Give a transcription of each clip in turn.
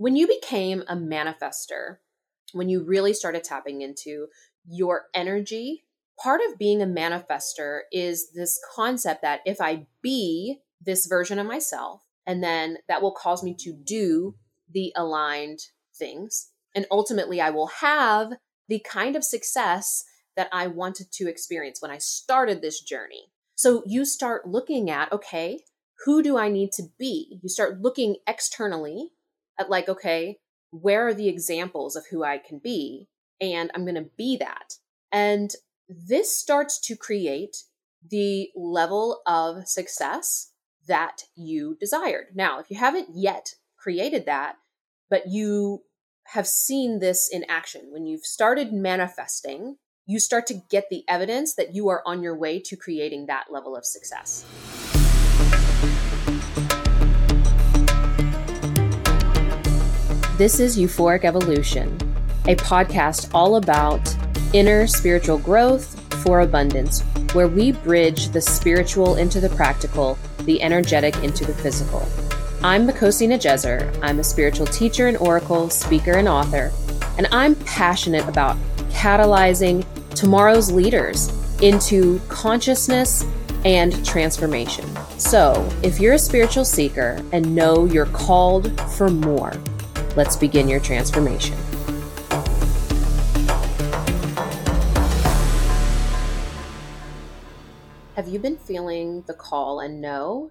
when you became a manifester, when you really started tapping into your energy, part of being a manifester is this concept that if I be this version of myself, and then that will cause me to do the aligned things. And ultimately, I will have the kind of success that I wanted to experience when I started this journey. So you start looking at, okay, who do I need to be? You start looking externally at, like, okay, where are the examples of who I can be? And I'm going to be that. And this starts to create the level of success that you desired. Now, if you haven't yet created that, but you have seen this in action, when you've started manifesting, you start to get the evidence that you are on your way to creating that level of success. This is Euphoric Evolution, a podcast all about inner spiritual growth for abundance, where we bridge the spiritual into the practical, the energetic into the physical. I'm Makhosi Nejeser. I'm a spiritual teacher and oracle, speaker, and author, and I'm passionate about catalyzing tomorrow's leaders into consciousness and transformation. So, if you're a spiritual seeker and know you're called for more, let's begin your transformation. Have you been feeling the call and know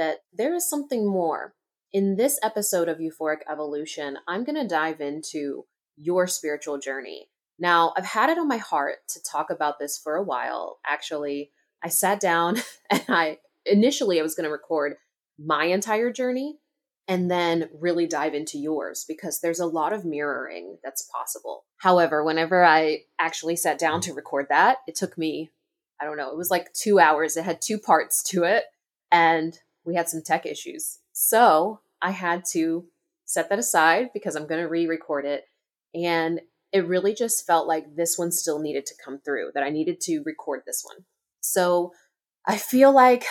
that there is something more. In this episode of Euphoric Evolution, I'm going to dive into your spiritual journey. Now, I've had it on my heart to talk about this for a while. Actually, I sat down and I initially I was going to record my entire journey and then really dive into yours because there's a lot of mirroring that's possible. However, whenever I actually sat down to record that, it took me, I don't know, it was like two hours. It had two parts to it. And we had some tech issues. So I had to set that aside because I'm going to re record it. And it really just felt like this one still needed to come through, that I needed to record this one. So I feel like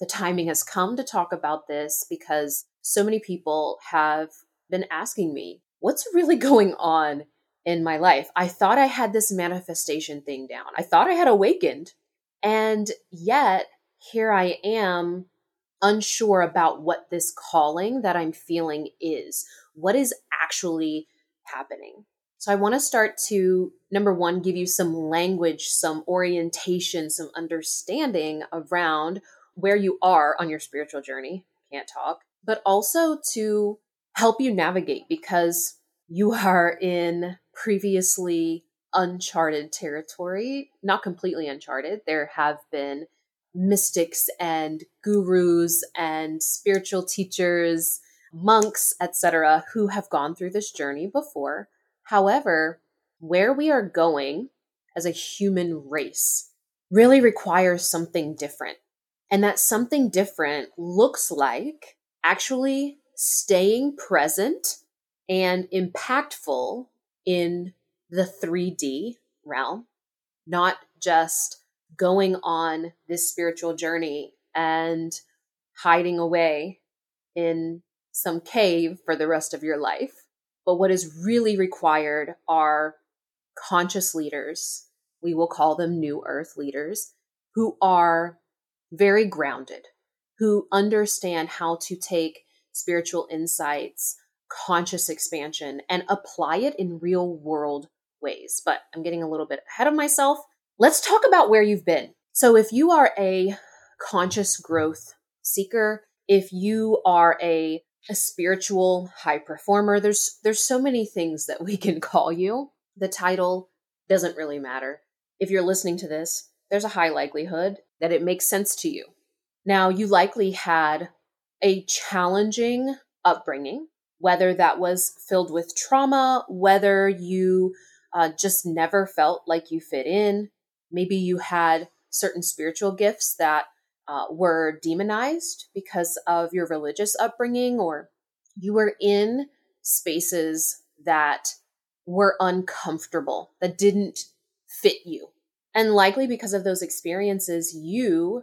the timing has come to talk about this because so many people have been asking me, what's really going on in my life? I thought I had this manifestation thing down. I thought I had awakened. And yet, here I am unsure about what this calling that I'm feeling is. What is actually happening? So I want to start to number one, give you some language, some orientation, some understanding around where you are on your spiritual journey. Can't talk, but also to help you navigate because you are in previously uncharted territory, not completely uncharted. There have been mystics and gurus and spiritual teachers, monks, etc., who have gone through this journey before. However, where we are going as a human race really requires something different. And that something different looks like actually staying present and impactful in the 3D realm, not just going on this spiritual journey and hiding away in some cave for the rest of your life. But what is really required are conscious leaders. We will call them new earth leaders who are very grounded, who understand how to take spiritual insights, conscious expansion, and apply it in real world ways. But I'm getting a little bit ahead of myself. Let's talk about where you've been. So, if you are a conscious growth seeker, if you are a, a spiritual high performer, there's there's so many things that we can call you. The title doesn't really matter. If you're listening to this, there's a high likelihood that it makes sense to you. Now, you likely had a challenging upbringing, whether that was filled with trauma, whether you uh, just never felt like you fit in, Maybe you had certain spiritual gifts that uh, were demonized because of your religious upbringing, or you were in spaces that were uncomfortable, that didn't fit you. And likely because of those experiences, you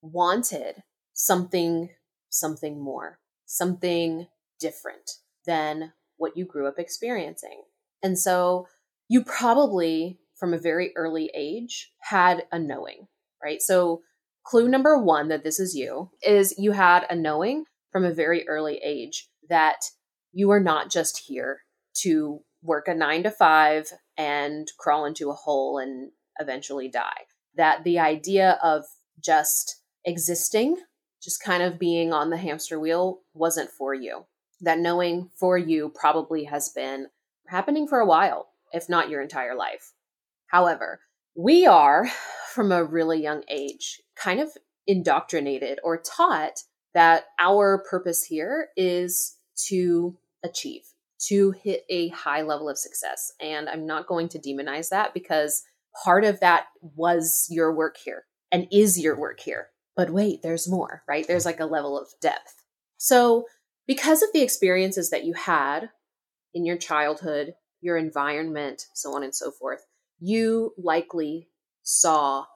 wanted something, something more, something different than what you grew up experiencing. And so you probably, from a very early age, had a knowing, right? So, clue number one that this is you is you had a knowing from a very early age that you are not just here to work a nine to five and crawl into a hole and eventually die. That the idea of just existing, just kind of being on the hamster wheel, wasn't for you. That knowing for you probably has been happening for a while, if not your entire life. However, we are, from a really young age, kind of indoctrinated or taught that our purpose here is to achieve, to hit a high level of success. And I'm not going to demonize that because part of that was your work here and is your work here. But wait, there's more, right? There's like a level of depth. So, because of the experiences that you had in your childhood, your environment, so on and so forth, you likely saw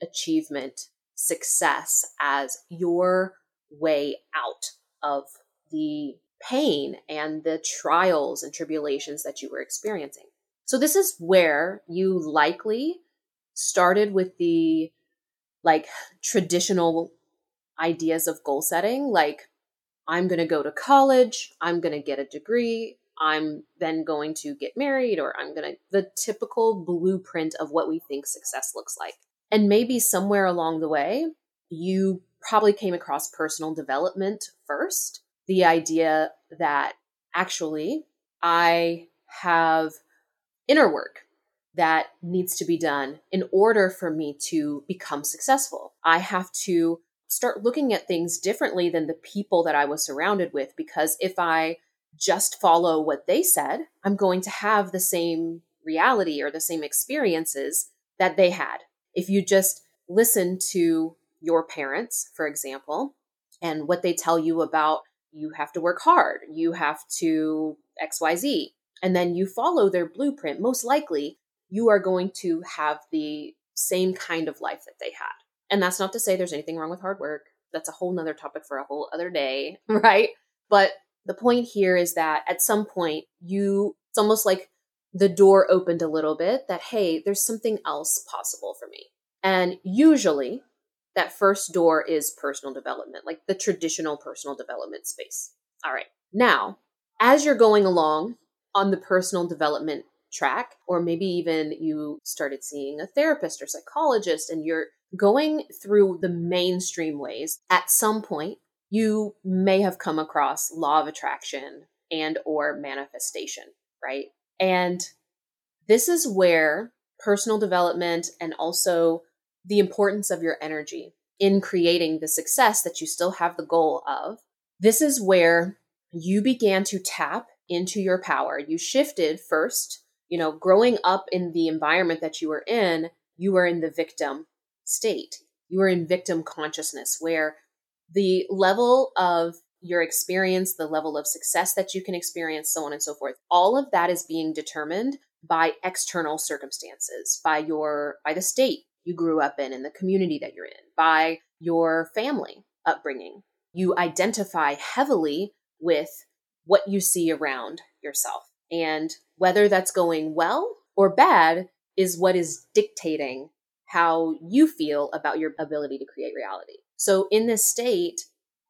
achievement, success as your way out of the pain and the trials and tribulations that you were experiencing. So, this is where you likely started with the like traditional ideas of goal setting, like I'm going to go to college, I'm going to get a degree, I'm then going to get married, or I'm going to, the typical blueprint of what we think success looks like. And maybe somewhere along the way, you probably came across personal development first. The idea that actually I have inner work that needs to be done in order for me to become successful. I have to start looking at things differently than the people that I was surrounded with because if I just follow what they said, I'm going to have the same reality or the same experiences that they had. If you just listen to your parents, for example, and what they tell you about you have to work hard, you have to XYZ, and then you follow their blueprint, most likely you are going to have the same kind of life that they had. And that's not to say there's anything wrong with hard work. That's a whole nother topic for a whole other day, right? But the point here is that at some point you it's almost like the door opened a little bit that hey, there's something else possible for me. And usually that first door is personal development, like the traditional personal development space. All right. Now, as you're going along on the personal development track, or maybe even you started seeing a therapist or psychologist and you're going through the mainstream ways, at some point you may have come across law of attraction and or manifestation, right? And this is where personal development and also the importance of your energy in creating the success that you still have the goal of. This is where you began to tap into your power. You shifted first you know, growing up in the environment that you were in, you were in the victim state. You were in victim consciousness where the level of your experience, the level of success that you can experience, so on and so forth, all of that is being determined by external circumstances, by your, by the state you grew up in and the community that you're in, by your family upbringing. You identify heavily with what you see around yourself. And whether that's going well or bad is what is dictating how you feel about your ability to create reality. So in this state,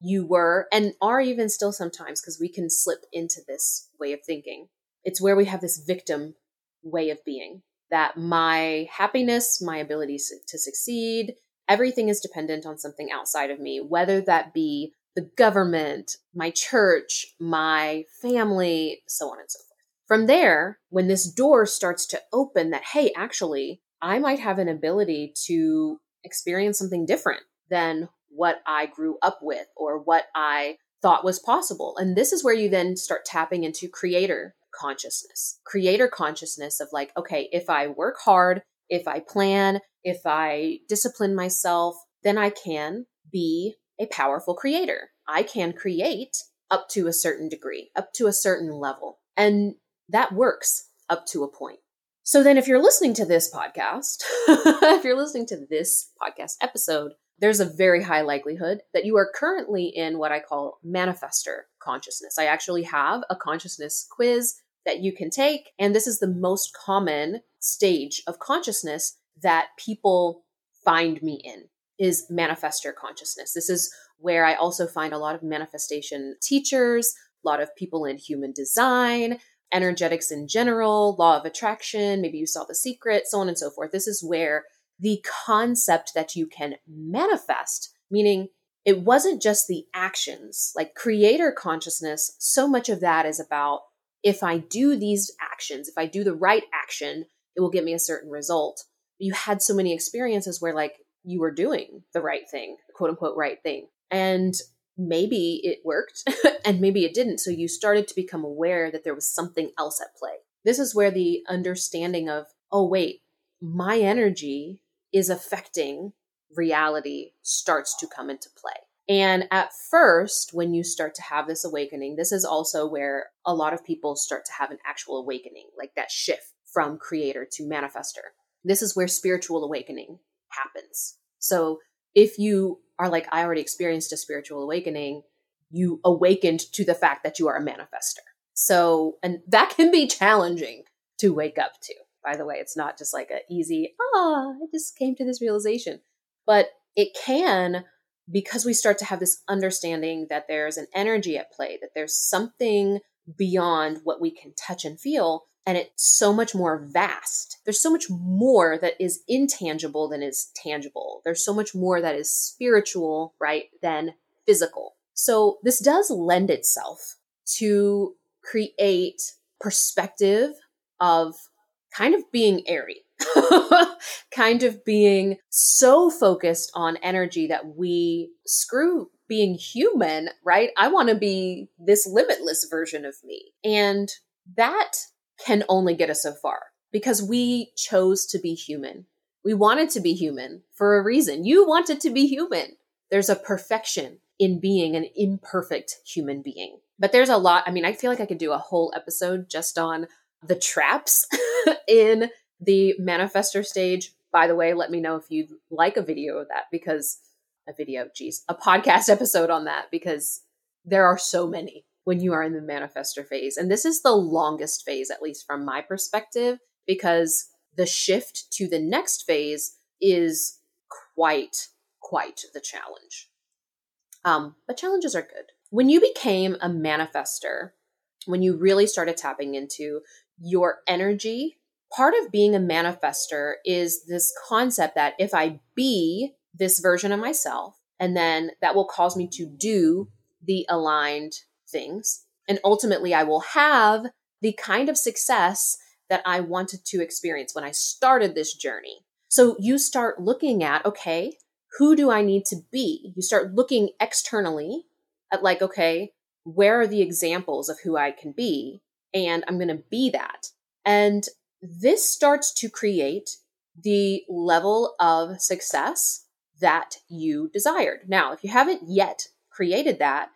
you were and are even still sometimes because we can slip into this way of thinking. It's where we have this victim way of being that my happiness, my ability to succeed, everything is dependent on something outside of me, whether that be the government, my church, my family, so on and so forth. From there, when this door starts to open, that, hey, actually, I might have an ability to experience something different than what I grew up with or what I thought was possible. And this is where you then start tapping into creator consciousness. Creator consciousness of like, okay, if I work hard, if I plan, if I discipline myself, then I can be a powerful creator. I can create up to a certain degree, up to a certain level. And that works up to a point. So then, if you're listening to this podcast, if you're listening to this podcast episode, there's a very high likelihood that you are currently in what I call manifestor consciousness. I actually have a consciousness quiz that you can take. And this is the most common stage of consciousness that people find me in is manifestor consciousness. This is where I also find a lot of manifestation teachers, a lot of people in human design, energetics in general, law of attraction, maybe you saw the secret, so on and so forth. This is where the concept that you can manifest, meaning it wasn't just the actions, like creator consciousness, so much of that is about if I do these actions, if I do the right action, it will get me a certain result. You had so many experiences where like you were doing the right thing, quote unquote right thing. And maybe it worked and maybe it didn't. So you started to become aware that there was something else at play. This is where the understanding of, oh, wait, my energy is affecting reality starts to come into play. And at first, when you start to have this awakening, this is also where a lot of people start to have an actual awakening, like that shift from creator to manifester. This is where spiritual awakening happens. So if you are like, I already experienced a spiritual awakening, you awakened to the fact that you are a manifester. So, and that can be challenging to wake up to. By the way, it's not just like an easy, ah, oh, I just came to this realization. But it can because we start to have this understanding that there's an energy at play, that there's something beyond what we can touch and feel, and it's so much more vast. There's so much more that is intangible than is tangible. There's so much more that is spiritual, right, than physical. So this does lend itself to create perspective of kind of being airy kind of being so focused on energy that we screw being human, right? I want to be this limitless version of me. And that can only get us so far because we chose to be human. We wanted to be human for a reason. You wanted to be human. There's a perfection in being an imperfect human being. But there's a lot. I mean, I feel like I could do a whole episode just on the traps in the manifester stage, by the way, let me know if you'd like a video of that because a video, geez, a podcast episode on that because there are so many when you are in the manifester phase. And this is the longest phase, at least from my perspective, because the shift to the next phase is quite, quite the challenge. Um, but challenges are good. When you became a manifester, when you really started tapping into your energy part of being a manifester is this concept that if I be this version of myself, and then that will cause me to do the aligned things. And ultimately, I will have the kind of success that I wanted to experience when I started this journey. So you start looking at, okay, who do I need to be? You start looking externally at, like, okay, where are the examples of who I can be? And I'm going to be that. And this starts to create the level of success that you desired. Now, if you haven't yet created that,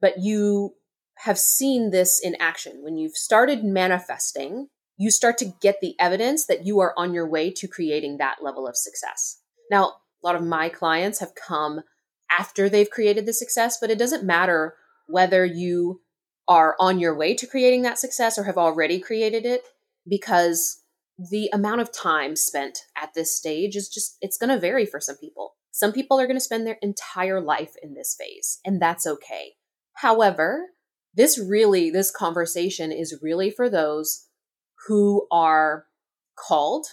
but you have seen this in action, when you've started manifesting, you start to get the evidence that you are on your way to creating that level of success. Now, a lot of my clients have come after they've created the success, but it doesn't matter whether you are on your way to creating that success or have already created it because the amount of time spent at this stage is just, it's going to vary for some people. Some people are going to spend their entire life in this phase, and that's okay. However, this really, this conversation is really for those who are called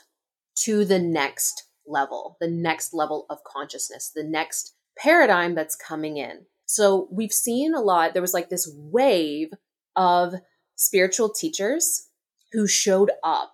to the next level, the next level of consciousness, the next paradigm that's coming in. So we've seen a lot, there was like this wave of spiritual teachers who showed up.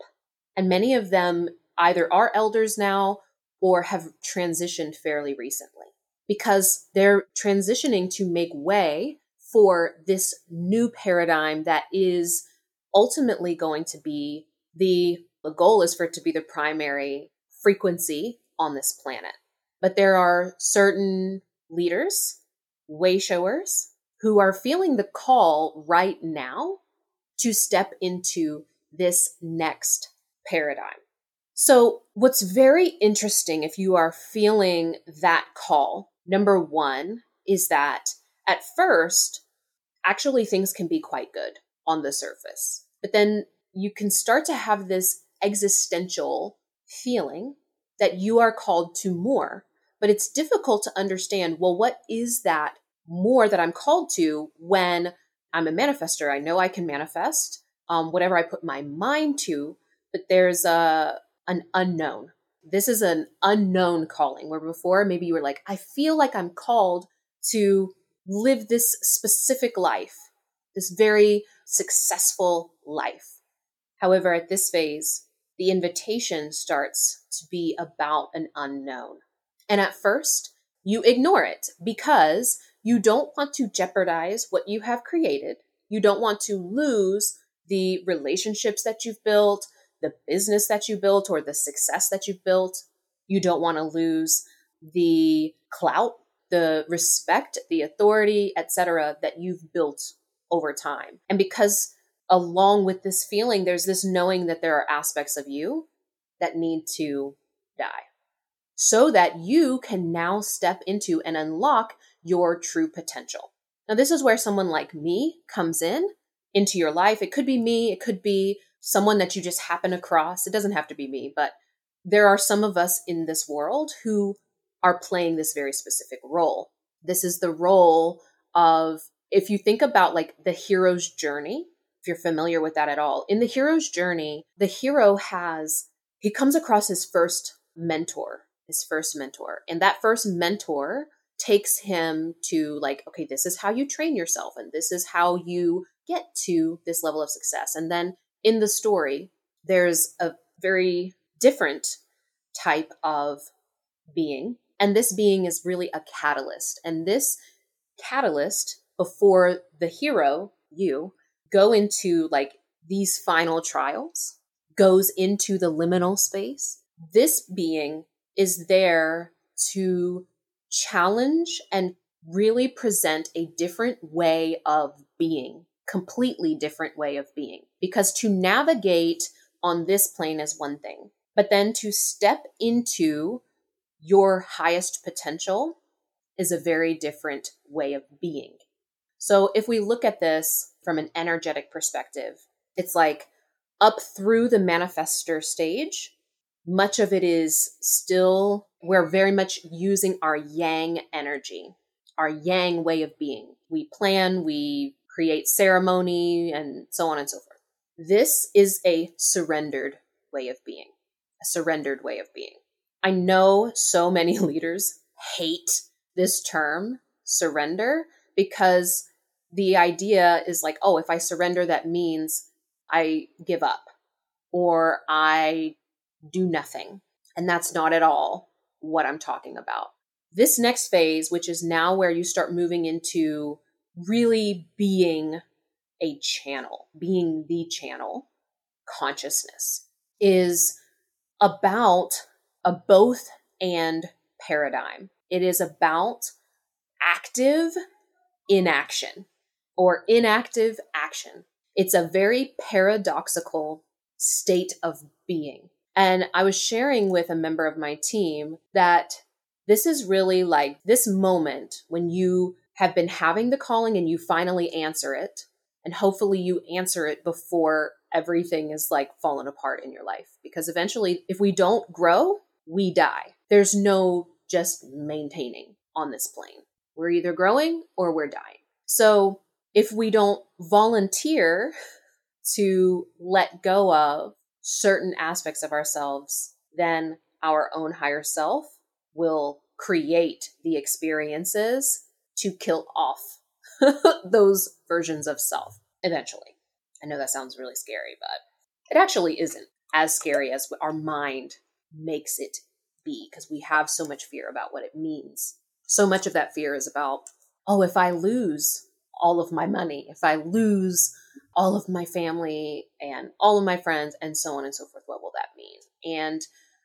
And many of them either are elders now or have transitioned fairly recently because they're transitioning to make way for this new paradigm that is ultimately going to be the the goal is for it to be the primary frequency on this planet. But there are certain leaders, way showers, who are feeling the call right now to step into this next paradigm. So, what's very interesting if you are feeling that call, number one, is that at first, actually things can be quite good on the surface. But then you can start to have this existential feeling that you are called to more. But it's difficult to understand well, what is that more that I'm called to when I'm a manifester? I know I can manifest um, whatever I put my mind to, but there's a an unknown. This is an unknown calling where before maybe you were like, I feel like I'm called to live this specific life, this very successful life. However, at this phase, the invitation starts to be about an unknown. And at first, you ignore it because you don't want to jeopardize what you have created. You don't want to lose the relationships that you've built, the business that you built, or the success that you've built. You don't want to lose the clout, the respect, the authority, etc., that you've built over time. And because along with this feeling, there's this knowing that there are aspects of you that need to die so that you can now step into and unlock your true potential. Now, this is where someone like me comes in into your life. It could be me, it could be someone that you just happen across. It doesn't have to be me, but there are some of us in this world who are playing this very specific role. This is the role of, if you think about like the hero's journey, if you're familiar with that at all. In the hero's journey, the hero has, he comes across his first mentor, his first mentor. And that first mentor takes him to like, okay, this is how you train yourself and this is how you get to this level of success. And then in the story, there's a very different type of being. And this being is really a catalyst. And this catalyst, before the hero, you, go into like these final trials, goes into the liminal space. This being is there to challenge and really present a different way of being, completely different way of being. Because to navigate on this plane is one thing, but then to step into your highest potential is a very different way of being. So if we look at this from an energetic perspective, it's like up through the manifester stage, much of it is still, we're very much using our yang energy, our yang way of being. We plan, we create ceremony, and so on and so forth. This is a surrendered way of being, a surrendered way of being. I know so many leaders hate this term, surrender, because the idea is like, oh, if I surrender, that means I give up or I do nothing. And that's not at all what I'm talking about. This next phase, which is now where you start moving into really being a channel, being the channel consciousness, is about a both and paradigm. It is about active inaction or inactive action. It's a very paradoxical state of being. And I was sharing with a member of my team that this is really like this moment when you have been having the calling and you finally answer it. And hopefully you answer it before everything is like fallen apart in your life. Because eventually, if we don't grow, we die. There's no just maintaining on this plane. We're either growing or we're dying. So if we don't volunteer to let go of certain aspects of ourselves, then our own higher self will create the experiences to kill off those versions of self eventually. I know that sounds really scary, but it actually isn't as scary as our mind makes it be because we have so much fear about what it means. So much of that fear is about, oh, if I lose all of my money, if I lose all of my family and all of my friends and so on and so forth, what will that mean? And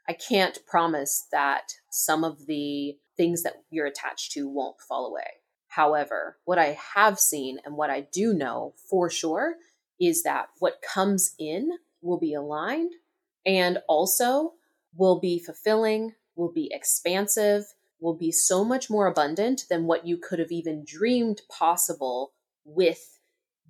I can't promise that some of the things that you're attached to won't fall away. However, what I have seen and what I do know for sure is that what comes in will be aligned. And also, will be fulfilling, will be expansive, will be so much more abundant than what you could have even dreamed possible with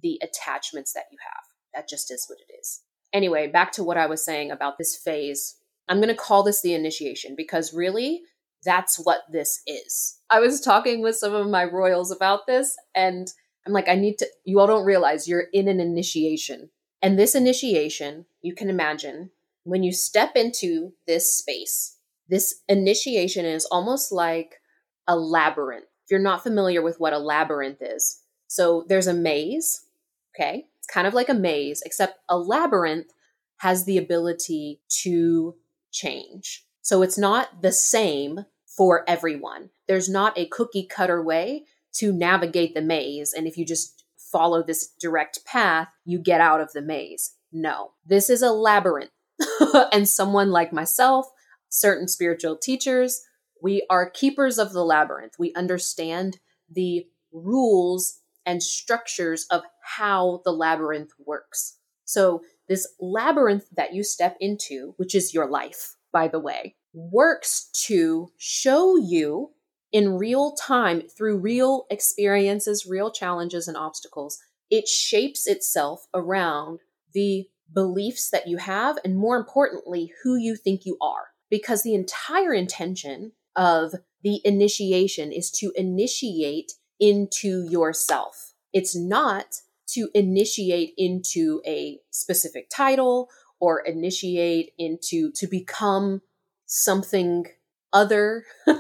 the attachments that you have. That just is what it is. Anyway, back to what I was saying about this phase. I'm going to call this the initiation because really, that's what this is. I was talking with some of my royals about this, and I'm like, I need to, you all don't realize you're in an initiation. And this initiation, you can imagine, when you step into this space, this initiation is almost like a labyrinth. If you're not familiar with what a labyrinth is, so there's a maze, okay? It's kind of like a maze, except a labyrinth has the ability to change. So it's not the same for everyone. There's not a cookie cutter way to navigate the maze. And if you just follow this direct path, you get out of the maze. No, this is a labyrinth. and someone like myself, certain spiritual teachers, we are keepers of the labyrinth. We understand the rules and structures of how the labyrinth works. So, this labyrinth that you step into, which is your life, by the way, works to show you in real time through real experiences, real challenges, and obstacles. It shapes itself around the beliefs that you have, and more importantly, who you think you are. Because the entire intention of the initiation is to initiate into yourself. It's not to initiate into a specific title or initiate into to become something other.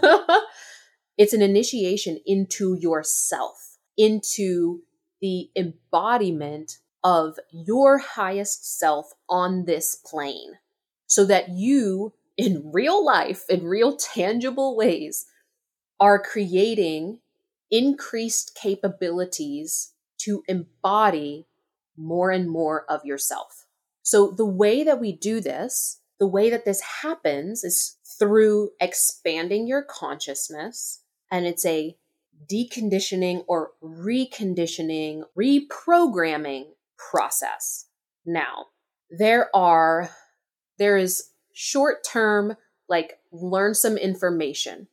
it's an initiation into yourself, into the embodiment of your highest self on this plane so that you in real life, in real tangible ways, are creating increased capabilities to embody more and more of yourself. So the way that we do this, the way that this happens is through expanding your consciousness and it's a deconditioning or reconditioning, reprogramming process. Now, there are there is short-term like learn some information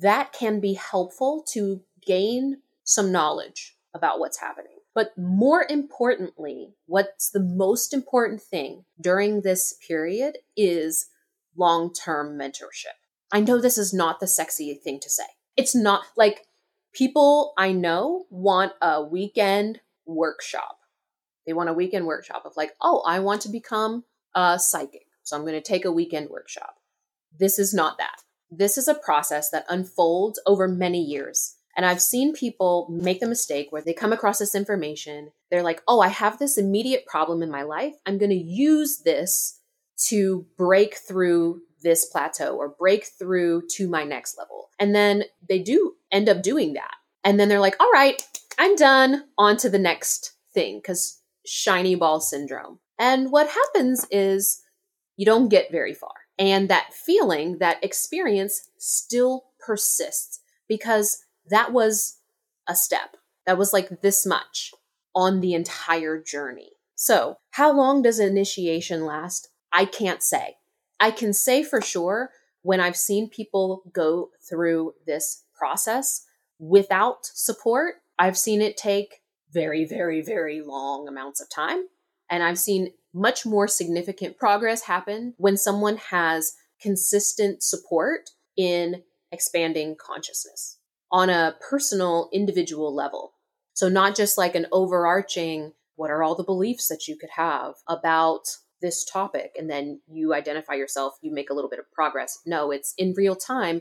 that can be helpful to gain some knowledge about what's happening. But more importantly, what's the most important thing during this period is long term mentorship. I know this is not the sexy thing to say. It's not like people I know want a weekend workshop. They want a weekend workshop of like, oh, I want to become a psychic. So I'm going to take a weekend workshop. This is not that. This is a process that unfolds over many years. And I've seen people make the mistake where they come across this information. They're like, oh, I have this immediate problem in my life. I'm going to use this to break through this plateau or break through to my next level. And then they do end up doing that. And then they're like, all right, I'm done. On to the next thing because shiny ball syndrome. And what happens is you don't get very far. And that feeling, that experience still persists because that was a step. That was like this much on the entire journey. So, how long does initiation last? I can't say. I can say for sure when I've seen people go through this process without support, I've seen it take very, very, very long amounts of time. And I've seen much more significant progress happen when someone has consistent support in expanding consciousness on a personal, individual level. So, not just like an overarching, what are all the beliefs that you could have about this topic? And then you identify yourself, you make a little bit of progress. No, it's in real time.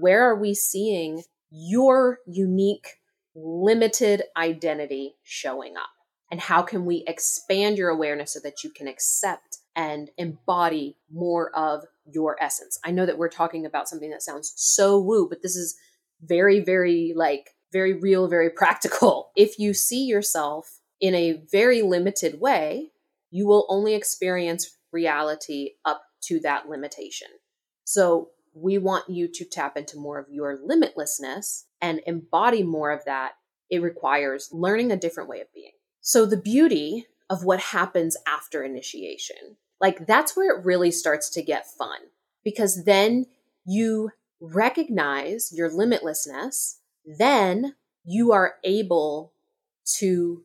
Where are we seeing your unique, limited identity showing up? And how can we expand your awareness so that you can accept and embody more of your essence? I know that we're talking about something that sounds so woo, but this is very, very like very real, very practical. If you see yourself in a very limited way, you will only experience reality up to that limitation. So we want you to tap into more of your limitlessness and embody more of that. It requires learning a different way of being. So the beauty of what happens after initiation, like that's where it really starts to get fun because then you recognize your limitlessness, then you are able to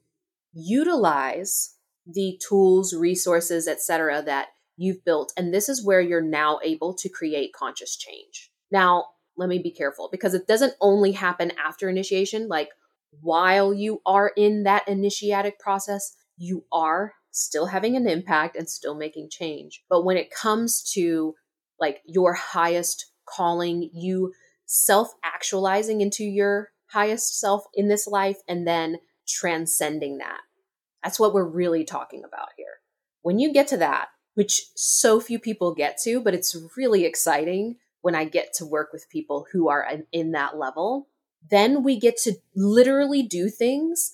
utilize the tools, resources, etc. that you've built. And this is where you're now able to create conscious change. Now, let me be careful because it doesn't only happen after initiation. Like while you are in that initiatic process, you are still having an impact and still making change. But when it comes to like your highest calling, you self actualizing into your highest self in this life and then transcending that. That's what we're really talking about here. When you get to that, which so few people get to, but it's really exciting when I get to work with people who are in that level, then we get to literally do things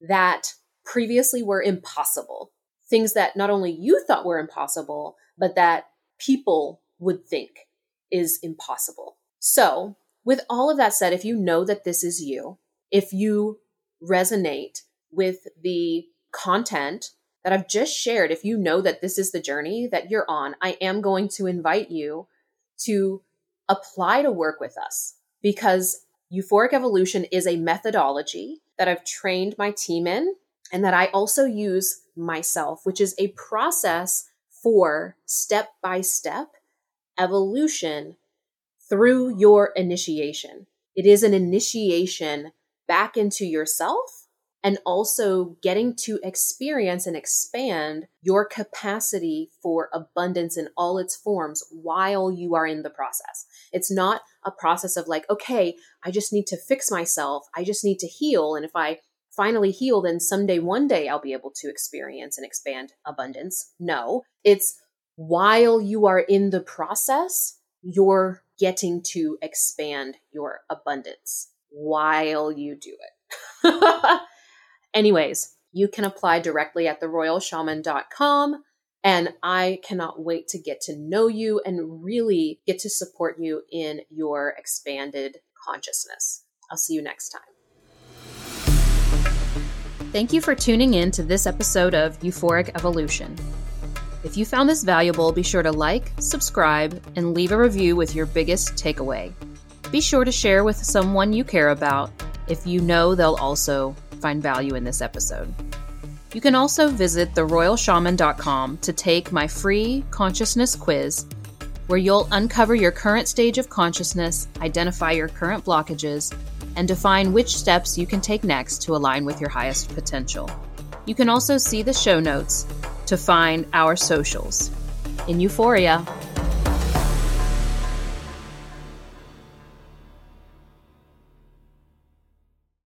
that previously were impossible. Things that not only you thought were impossible, but that people would think is impossible. So, with all of that said, if you know that this is you, if you resonate with the content that I've just shared, if you know that this is the journey that you're on, I am going to invite you to apply to work with us because euphoric evolution is a methodology that I've trained my team in and that I also use myself, which is a process for step by step evolution through your initiation. It is an initiation back into yourself and also getting to experience and expand your capacity for abundance in all its forms while you are in the process. It's not a process of like, okay, I just need to fix myself. I just need to heal. And if I finally heal, then someday, one day, I'll be able to experience and expand abundance. No, it's while you are in the process, you're getting to expand your abundance while you do it. Anyways, you can apply directly at theroyalshaman.com. And I cannot wait to get to know you and really get to support you in your expanded consciousness. I'll see you next time. Thank you for tuning in to this episode of Euphoric Evolution. If you found this valuable, be sure to like, subscribe, and leave a review with your biggest takeaway. Be sure to share with someone you care about if you know they'll also find value in this episode. You can also visit theroyalshaman.com to take my free consciousness quiz, where you'll uncover your current stage of consciousness, identify your current blockages, and define which steps you can take next to align with your highest potential. You can also see the show notes to find our socials. In Euphoria,